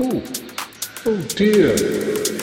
Oh, oh dear.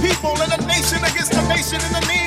people and a nation against a nation in the name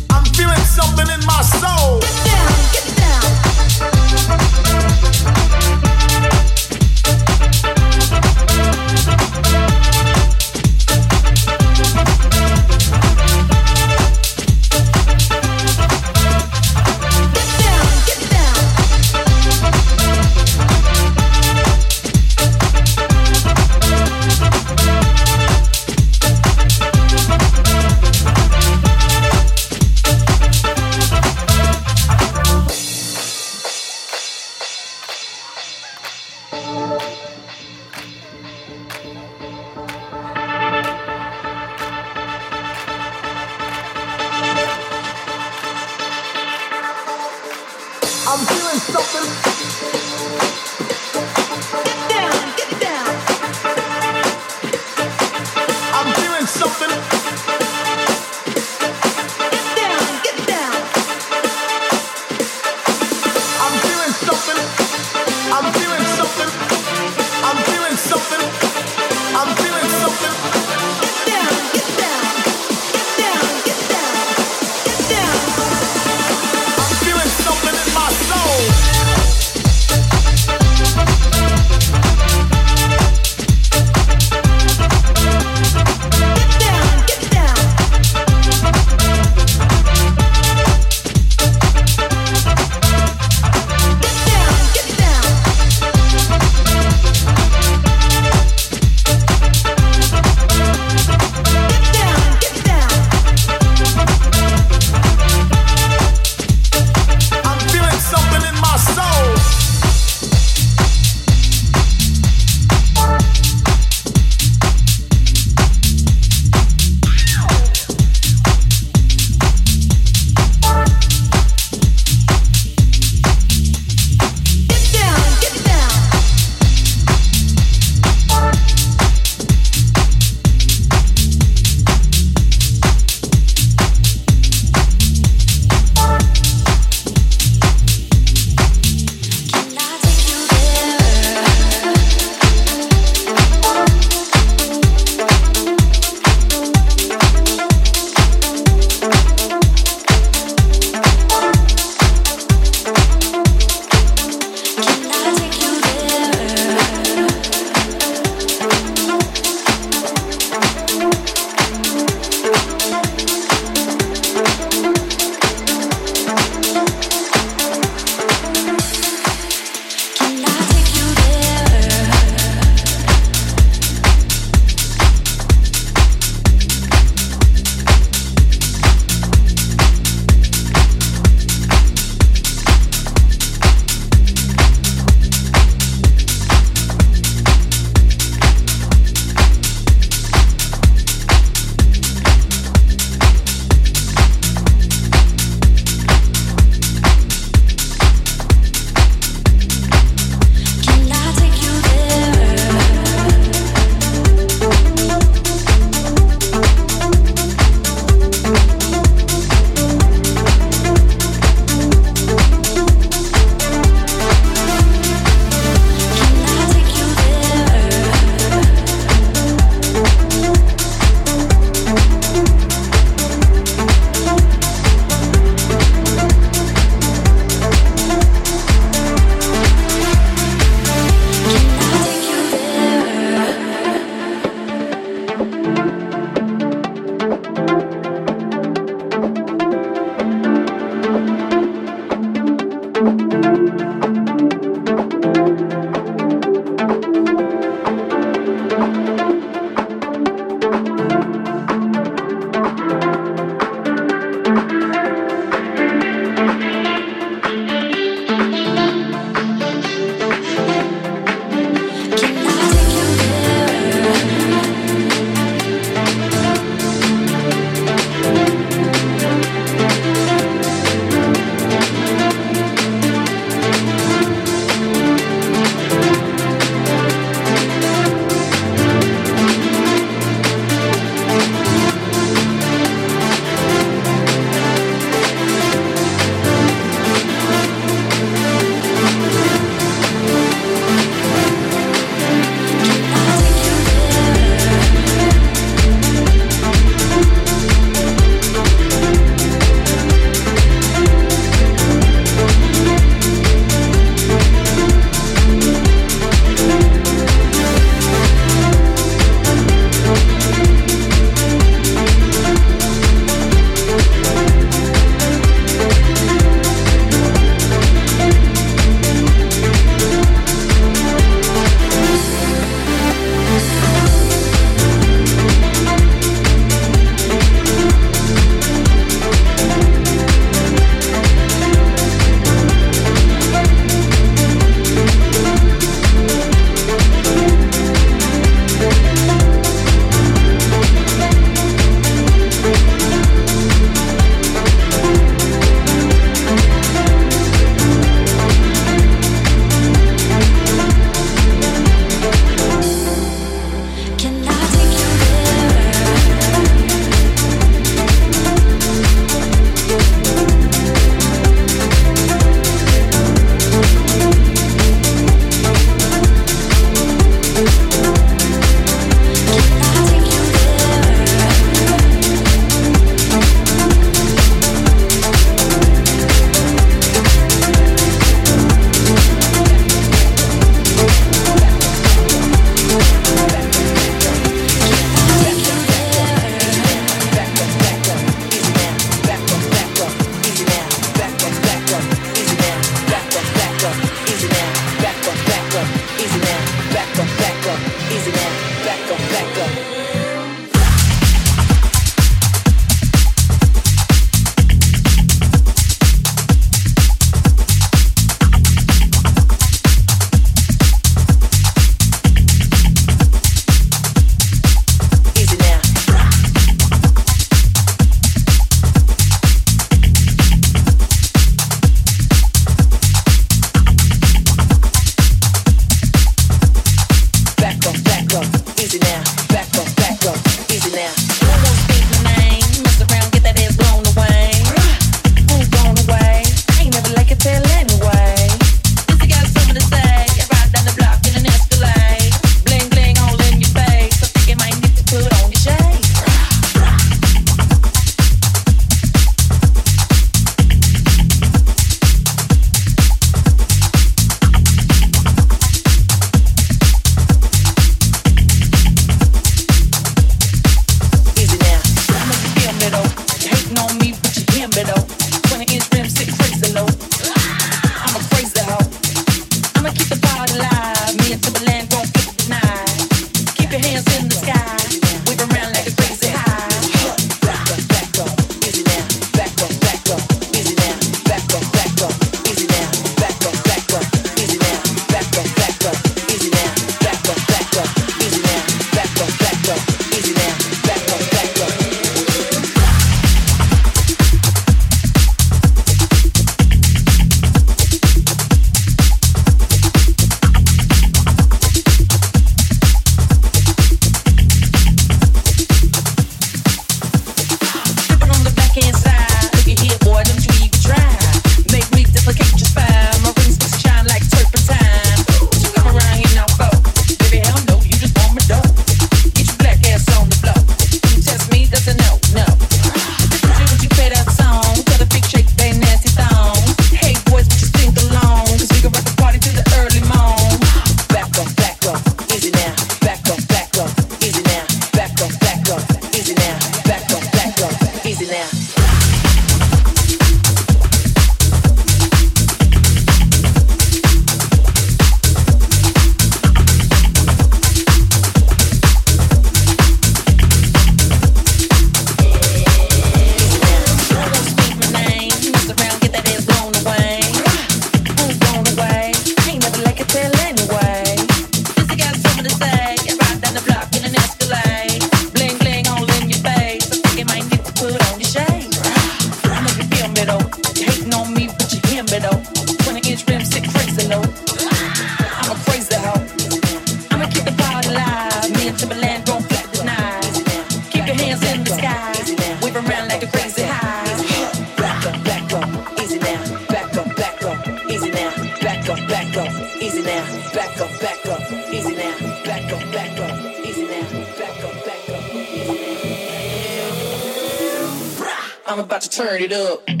Now, back up,